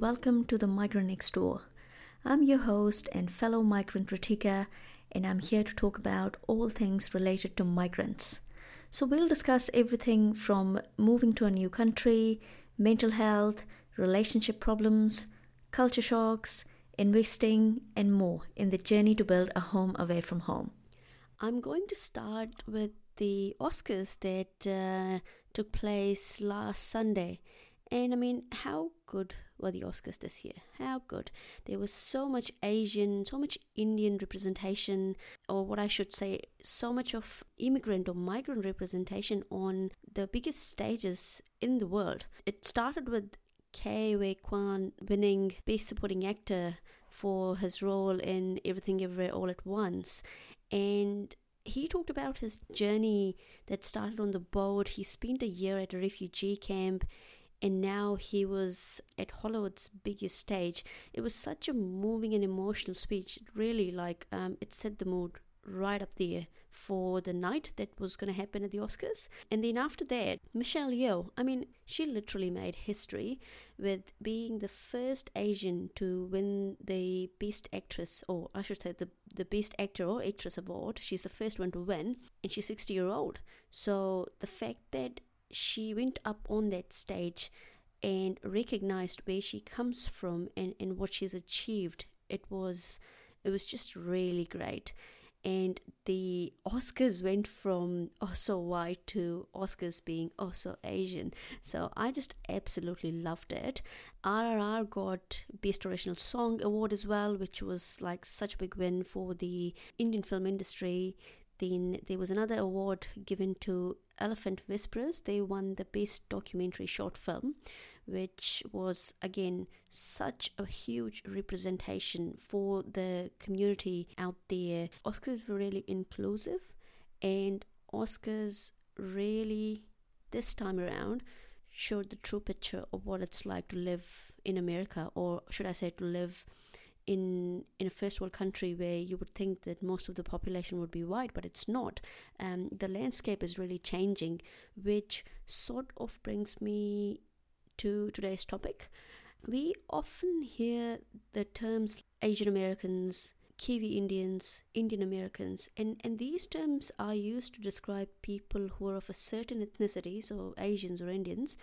welcome to the Migrant Next Door. I'm your host and fellow migrant Ritika, and I'm here to talk about all things related to migrants. So, we'll discuss everything from moving to a new country, mental health, relationship problems, culture shocks, investing, and more in the journey to build a home away from home. I'm going to start with the Oscars that uh, took place last Sunday. And I mean, how good were the Oscars this year? How good. There was so much Asian, so much Indian representation, or what I should say, so much of immigrant or migrant representation on the biggest stages in the world. It started with Ke Huy Quan winning Best Supporting Actor for his role in Everything Everywhere All at Once. And he talked about his journey that started on the boat. He spent a year at a refugee camp and now he was at Hollywood's biggest stage. It was such a moving and emotional speech. It really, like, um, it set the mood right up there for the night that was going to happen at the Oscars. And then after that, Michelle Yeoh, I mean, she literally made history with being the first Asian to win the Best Actress, or I should say the, the Best Actor or Actress award. She's the first one to win, and she's 60 year old. So the fact that she went up on that stage and recognized where she comes from and, and what she's achieved. It was it was just really great. And the oscars went from oh so white to oscars being oh so asian. So i just absolutely loved it. Rrr got best original song award as well which was like such a big win for the indian film industry. Then there was another award given to Elephant Whisperers. They won the Best Documentary Short Film, which was again such a huge representation for the community out there. Oscars were really inclusive, and Oscars really, this time around, showed the true picture of what it's like to live in America, or should I say, to live in in a first world country where you would think that most of the population would be white, but it's not. Um, the landscape is really changing, which sort of brings me to today's topic. We often hear the terms Asian Americans, Kiwi Indians, Indian Americans, and, and these terms are used to describe people who are of a certain ethnicity, so Asians or Indians,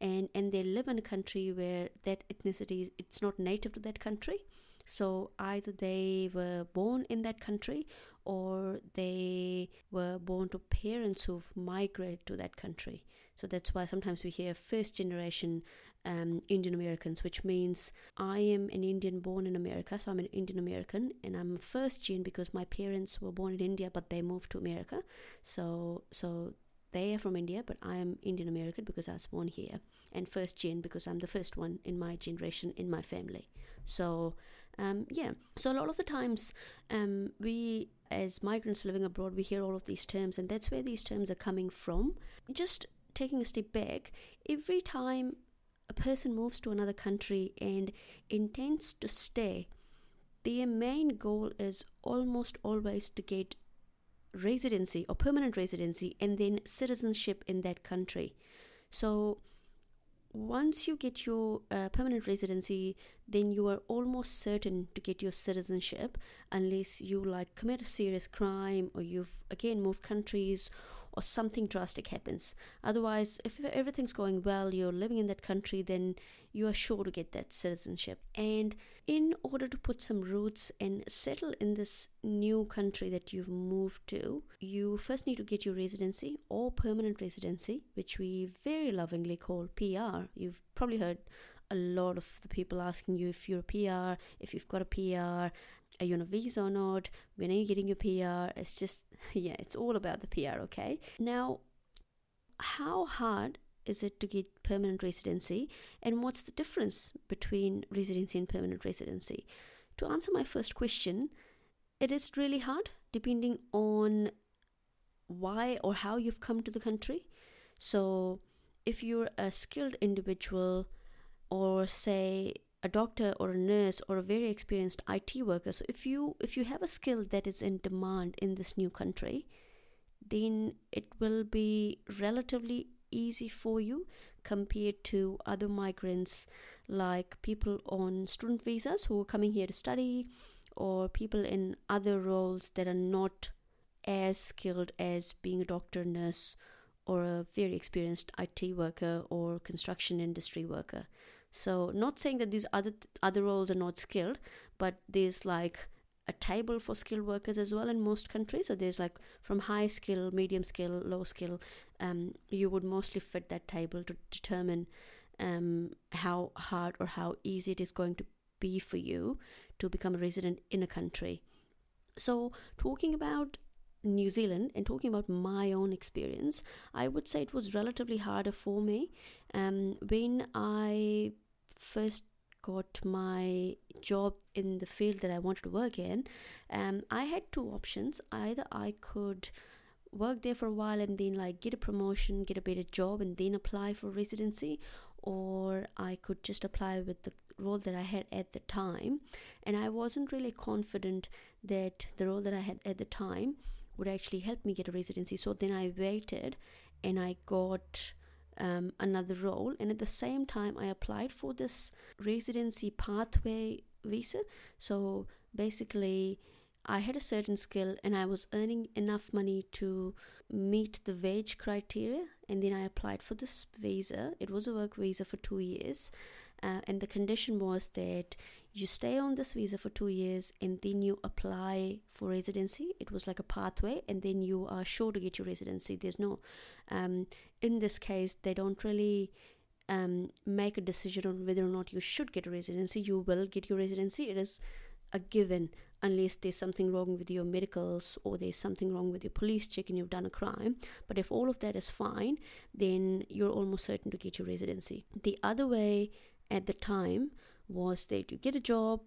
and, and they live in a country where that ethnicity it's not native to that country so either they were born in that country or they were born to parents who've migrated to that country. So that's why sometimes we hear first generation um, Indian Americans, which means I am an Indian born in America, so I'm an Indian American, and I'm first gen because my parents were born in India, but they moved to America. So so they are from India, but I am Indian American because I was born here, and first gen because I'm the first one in my generation in my family. So um, yeah, so a lot of the times um, we, as migrants living abroad, we hear all of these terms, and that's where these terms are coming from. Just taking a step back, every time a person moves to another country and intends to stay, their main goal is almost always to get residency or permanent residency and then citizenship in that country. So once you get your uh, permanent residency, then you are almost certain to get your citizenship unless you like commit a serious crime or you've again moved countries or something drastic happens. Otherwise, if everything's going well, you're living in that country, then you are sure to get that citizenship. And in order to put some roots and settle in this new country that you've moved to, you first need to get your residency or permanent residency, which we very lovingly call PR. You've probably heard a lot of the people asking you if you're a PR, if you've got a PR, are you on a visa or not? When are you getting your PR? It's just, yeah, it's all about the PR, okay? Now, how hard is it to get permanent residency? And what's the difference between residency and permanent residency? To answer my first question, it is really hard depending on why or how you've come to the country. So, if you're a skilled individual, or say a doctor or a nurse or a very experienced IT worker. So if you if you have a skill that is in demand in this new country, then it will be relatively easy for you compared to other migrants like people on student visas who are coming here to study or people in other roles that are not as skilled as being a doctor, nurse, or a very experienced IT worker or construction industry worker. So, not saying that these other other roles are not skilled, but there's like a table for skilled workers as well in most countries. So there's like from high skill, medium skill, low skill. Um, you would mostly fit that table to determine um, how hard or how easy it is going to be for you to become a resident in a country. So talking about New Zealand and talking about my own experience, I would say it was relatively harder for me. Um, when I first got my job in the field that I wanted to work in, um, I had two options. Either I could work there for a while and then like get a promotion, get a better job, and then apply for residency, or I could just apply with the role that I had at the time. And I wasn't really confident that the role that I had at the time would actually help me get a residency. So then I waited and I got um, another role. And at the same time, I applied for this residency pathway visa. So basically, I had a certain skill and I was earning enough money to meet the wage criteria. And then I applied for this visa. It was a work visa for two years. Uh, and the condition was that you stay on this visa for two years and then you apply for residency. It was like a pathway, and then you are sure to get your residency. There's no, um, in this case, they don't really um, make a decision on whether or not you should get a residency. You will get your residency. It is a given unless there's something wrong with your medicals or there's something wrong with your police check and you've done a crime. But if all of that is fine, then you're almost certain to get your residency. The other way at the time was that you get a job,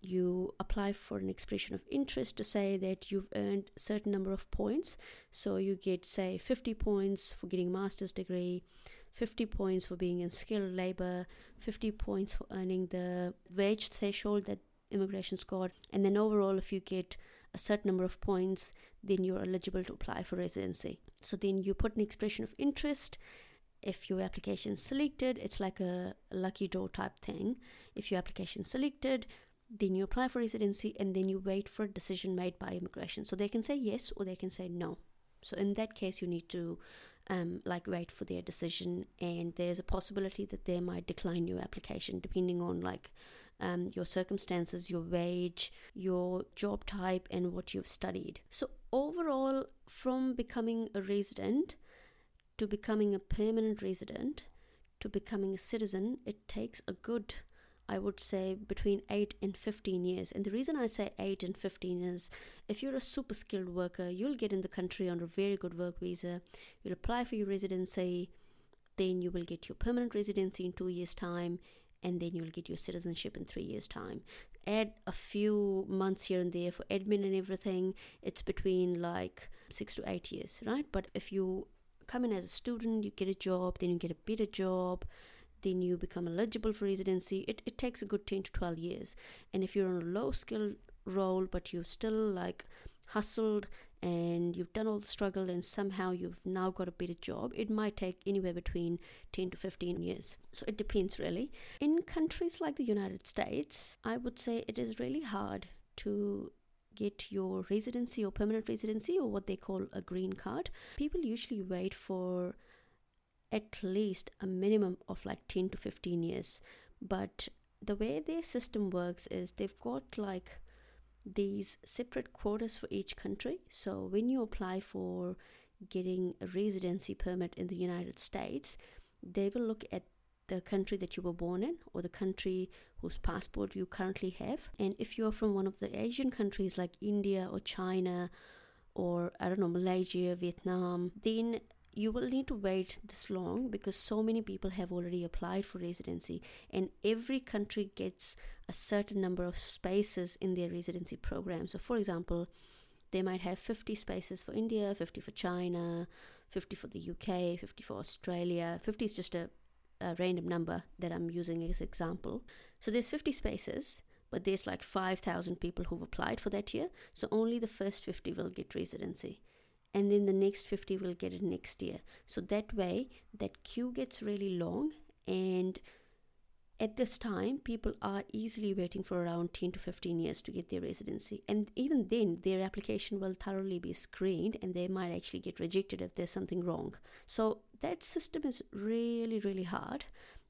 you apply for an expression of interest to say that you've earned a certain number of points. So you get, say, 50 points for getting a master's degree, 50 points for being in skilled labor, 50 points for earning the wage threshold that immigration scored. And then overall, if you get a certain number of points, then you're eligible to apply for residency. So then you put an expression of interest if your application is selected it's like a lucky draw type thing. If your application is selected then you apply for residency and then you wait for a decision made by immigration. So they can say yes or they can say no. So in that case you need to um, like wait for their decision and there's a possibility that they might decline your application depending on like um, your circumstances your wage your job type and what you've studied. So overall from becoming a resident to becoming a permanent resident, to becoming a citizen, it takes a good, I would say, between 8 and 15 years. And the reason I say 8 and 15 is if you're a super skilled worker, you'll get in the country on a very good work visa, you'll apply for your residency, then you will get your permanent residency in two years' time, and then you'll get your citizenship in three years' time. Add a few months here and there for admin and everything, it's between like six to eight years, right? But if you come in as a student, you get a job, then you get a better job, then you become eligible for residency. It, it takes a good 10 to 12 years. And if you're on a low skill role, but you've still like hustled and you've done all the struggle and somehow you've now got a better job, it might take anywhere between 10 to 15 years. So it depends really. In countries like the United States, I would say it is really hard to get your residency or permanent residency or what they call a green card, people usually wait for at least a minimum of like 10 to 15 years. But the way their system works is they've got like these separate quotas for each country. So when you apply for getting a residency permit in the United States, they will look at the country that you were born in or the country whose passport you currently have. And if you're from one of the Asian countries like India or China or I don't know, Malaysia, Vietnam, then you will need to wait this long because so many people have already applied for residency and every country gets a certain number of spaces in their residency program. So for example, they might have 50 spaces for India, 50 for China, 50 for the UK, 50 for Australia. 50 is just a a random number that I'm using as example. So there's 50 spaces, but there's like 5,000 people who've applied for that year. So only the first 50 will get residency. and then the next 50 will get it next year. So that way, that queue gets really long, and at this time, people are easily waiting for around 10 to 15 years to get their residency. And even then, their application will thoroughly be screened and they might actually get rejected if there's something wrong. So that system is really, really hard.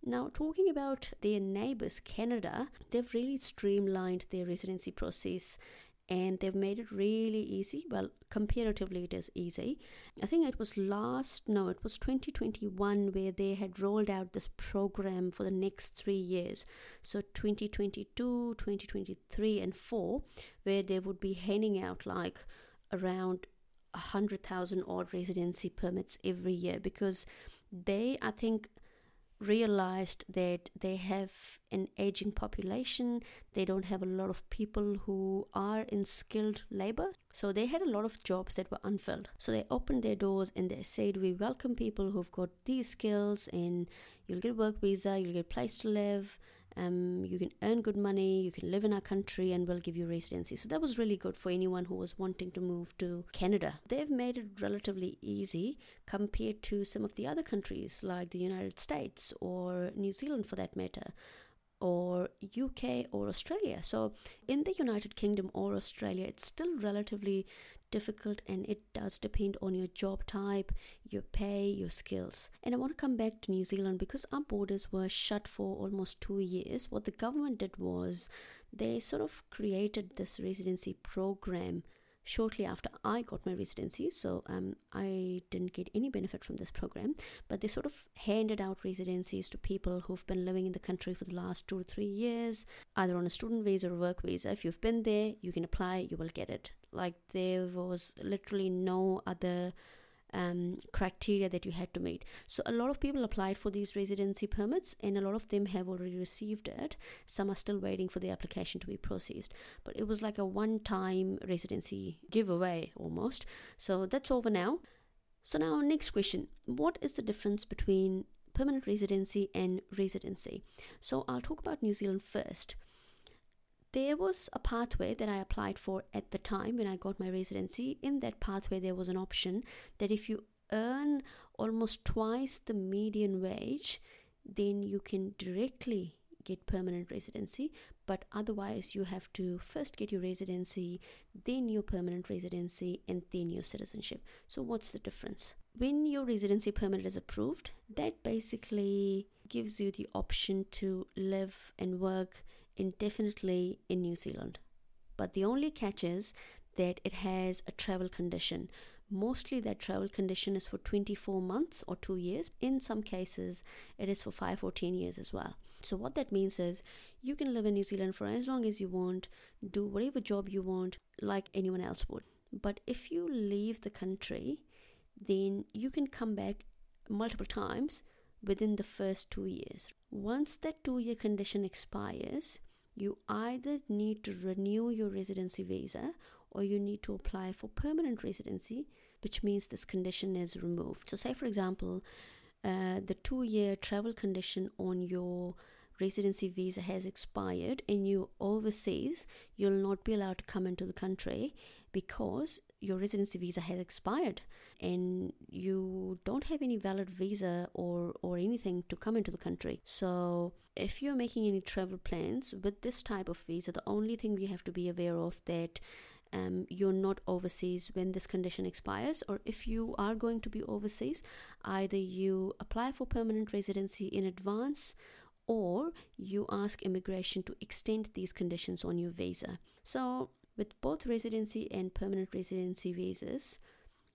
Now, talking about their neighbors, Canada, they've really streamlined their residency process and they've made it really easy. Well, comparatively, it is easy. I think it was last, no, it was 2021 where they had rolled out this program for the next three years. So 2022, 2023, and 4, where they would be handing out like around 100,000 odd residency permits every year because they, I think, realized that they have an aging population they don't have a lot of people who are in skilled labor. So they had a lot of jobs that were unfilled. So they opened their doors and they said we welcome people who've got these skills and you'll get a work visa you'll get a place to live um, you can earn good money, you can live in our country, and we'll give you residency. So that was really good for anyone who was wanting to move to Canada. They've made it relatively easy compared to some of the other countries like the United States or New Zealand for that matter or UK or Australia. So, in the United Kingdom or Australia, it's still relatively difficult and it does depend on your job type, your pay, your skills. And I want to come back to New Zealand because our borders were shut for almost two years. What the government did was they sort of created this residency program shortly after I got my residency. So um, I didn't get any benefit from this program, but they sort of handed out residencies to people who've been living in the country for the last two or three years, either on a student visa or work visa. If you've been there, you can apply, you will get it. Like there was literally no other um, criteria that you had to meet. So a lot of people applied for these residency permits, and a lot of them have already received it. Some are still waiting for the application to be processed. But it was like a one-time residency giveaway almost. So that's over now. So now next question: What is the difference between permanent residency and residency? So I'll talk about New Zealand first there was a pathway that I applied for at the time when I got my residency. In that pathway, there was an option that if you earn almost twice the median wage, then you can directly get permanent residency. But otherwise you have to first get your residency then your permanent residency and then your citizenship. So what's the difference? When your residency permit is approved that basically gives you the option to live and work indefinitely in New Zealand. But the only catch is that it has a travel condition. Mostly, that travel condition is for 24 months or two years. In some cases, it is for 5 or 10 years as well. So, what that means is you can live in New Zealand for as long as you want, do whatever job you want, like anyone else would. But if you leave the country, then you can come back multiple times within the first two years. Once that two year condition expires, you either need to renew your residency visa or you need to apply for permanent residency, which means this condition is removed. So, say for example, uh, the two year travel condition on your residency visa has expired and you overseas, you'll not be allowed to come into the country because your residency visa has expired and you don't have any valid visa or or anything to come into the country so if you're making any travel plans with this type of visa the only thing we have to be aware of that um, you're not overseas when this condition expires, or if you are going to be overseas, either you apply for permanent residency in advance or you ask immigration to extend these conditions on your visa. So, with both residency and permanent residency visas,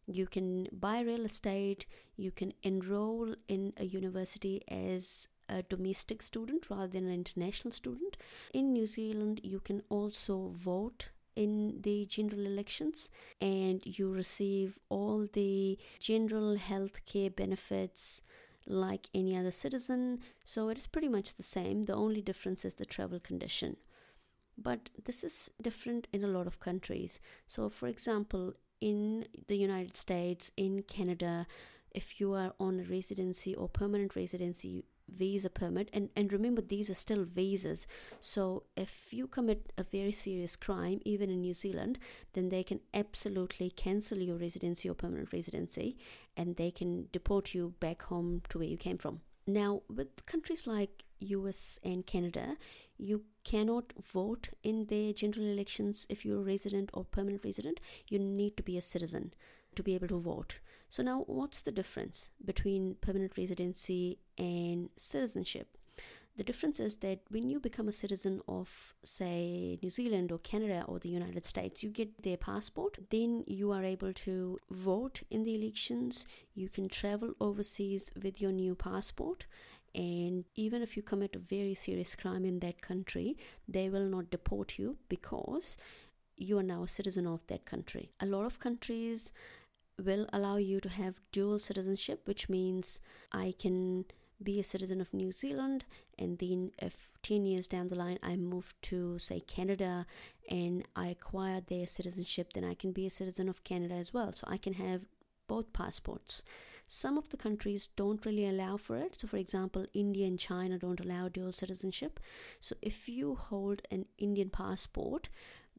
you can buy real estate, you can enroll in a university as a domestic student rather than an international student. In New Zealand, you can also vote in the general elections and you receive all the general health care benefits like any other citizen. So it is pretty much the same. The only difference is the travel condition. But this is different in a lot of countries. So, for example, in the United States, in Canada, if you are on a residency or permanent residency visa permit and and remember these are still visas so if you commit a very serious crime even in New Zealand then they can absolutely cancel your residency or permanent residency and they can deport you back home to where you came from now with countries like US and Canada you cannot vote in their general elections if you're a resident or permanent resident you need to be a citizen to be able to vote so, now what's the difference between permanent residency and citizenship? The difference is that when you become a citizen of, say, New Zealand or Canada or the United States, you get their passport. Then you are able to vote in the elections. You can travel overseas with your new passport. And even if you commit a very serious crime in that country, they will not deport you because you are now a citizen of that country. A lot of countries will allow you to have dual citizenship, which means I can be a citizen of New Zealand and then if 10 years down the line I move to say Canada and I acquire their citizenship then I can be a citizen of Canada as well. So I can have both passports. Some of the countries don't really allow for it. So for example India and China don't allow dual citizenship. So if you hold an Indian passport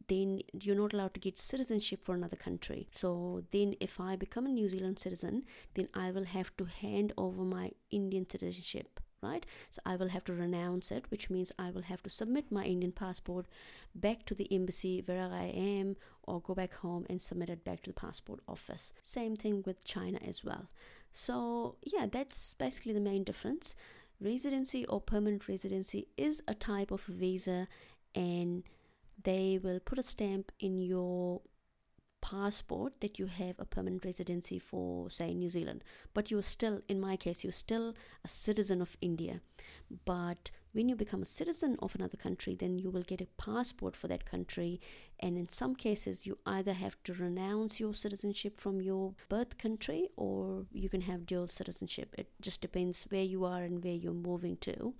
then you're not allowed to get citizenship for another country. So then, if I become a New Zealand citizen, then I will have to hand over my Indian citizenship right? So I will have to renounce it, which means I will have to submit my Indian passport back to the embassy where I am, or go back home and submit it back to the passport office. Same thing with China as well. So, yeah, that's basically the main difference. Residency or permanent residency is a type of visa, and they will put a stamp in your passport that you have a permanent residency for say New Zealand. But you're still in my case you're still a citizen of India. But when you become a citizen of another country then you will get a passport for that country. And in some cases you either have to renounce your citizenship from your birth country or you can have dual citizenship. It just depends where you are and where you're moving to.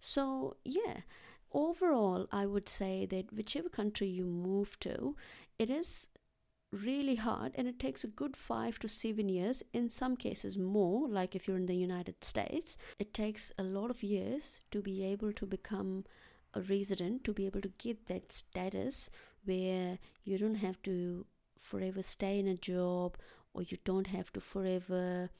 So yeah overall, I would say that whichever country you move to, it is really hard and it takes a good five to seven years, in some cases more, like if you're in the United States, it takes a lot of years to be able to become a resident, to be able to get that status where you don't have to forever stay in a job or you don't have to forever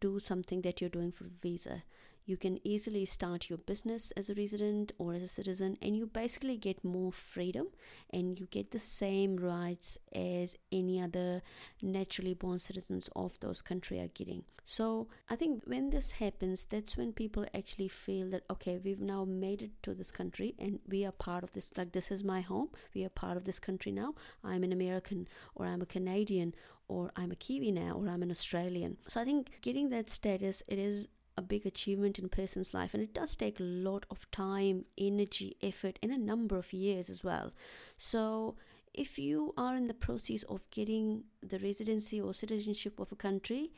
do something that you're doing for visa you can easily start your business as a resident or as a citizen and you basically get more freedom and you get the same rights as any other naturally born citizens of those country are getting so i think when this happens that's when people actually feel that okay we've now made it to this country and we are part of this like this is my home we are part of this country now i'm an american or i'm a canadian or I'm a Kiwi now, or I'm an Australian. So I think getting that status, it is a big achievement in a person's life and it does take a lot of time energy effort and a number of years as well. So if you are in the process of getting the residency or citizenship of a country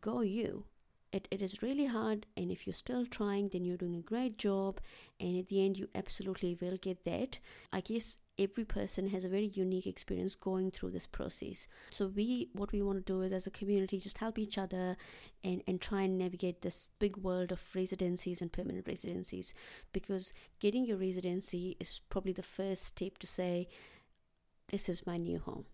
go you it, it is really hard and if you're still trying then you're doing a great job and at the end you absolutely will get that. I guess every person has a very unique experience going through this process. So we what we want to do is as a community just help each other and and try and navigate this big world of residencies and permanent residencies because getting your residency is probably the first step to say this is my new home.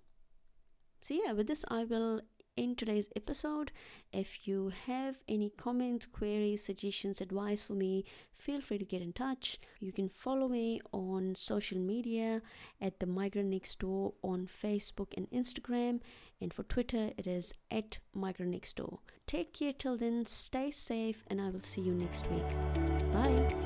So yeah with this i will in today's episode. If you have any comments, queries, suggestions, advice for me, feel free to get in touch. You can follow me on social media at the Migrant Next Door on Facebook and Instagram, and for Twitter it is at Migrant Next Door. Take care till then, stay safe, and I will see you next week. Bye.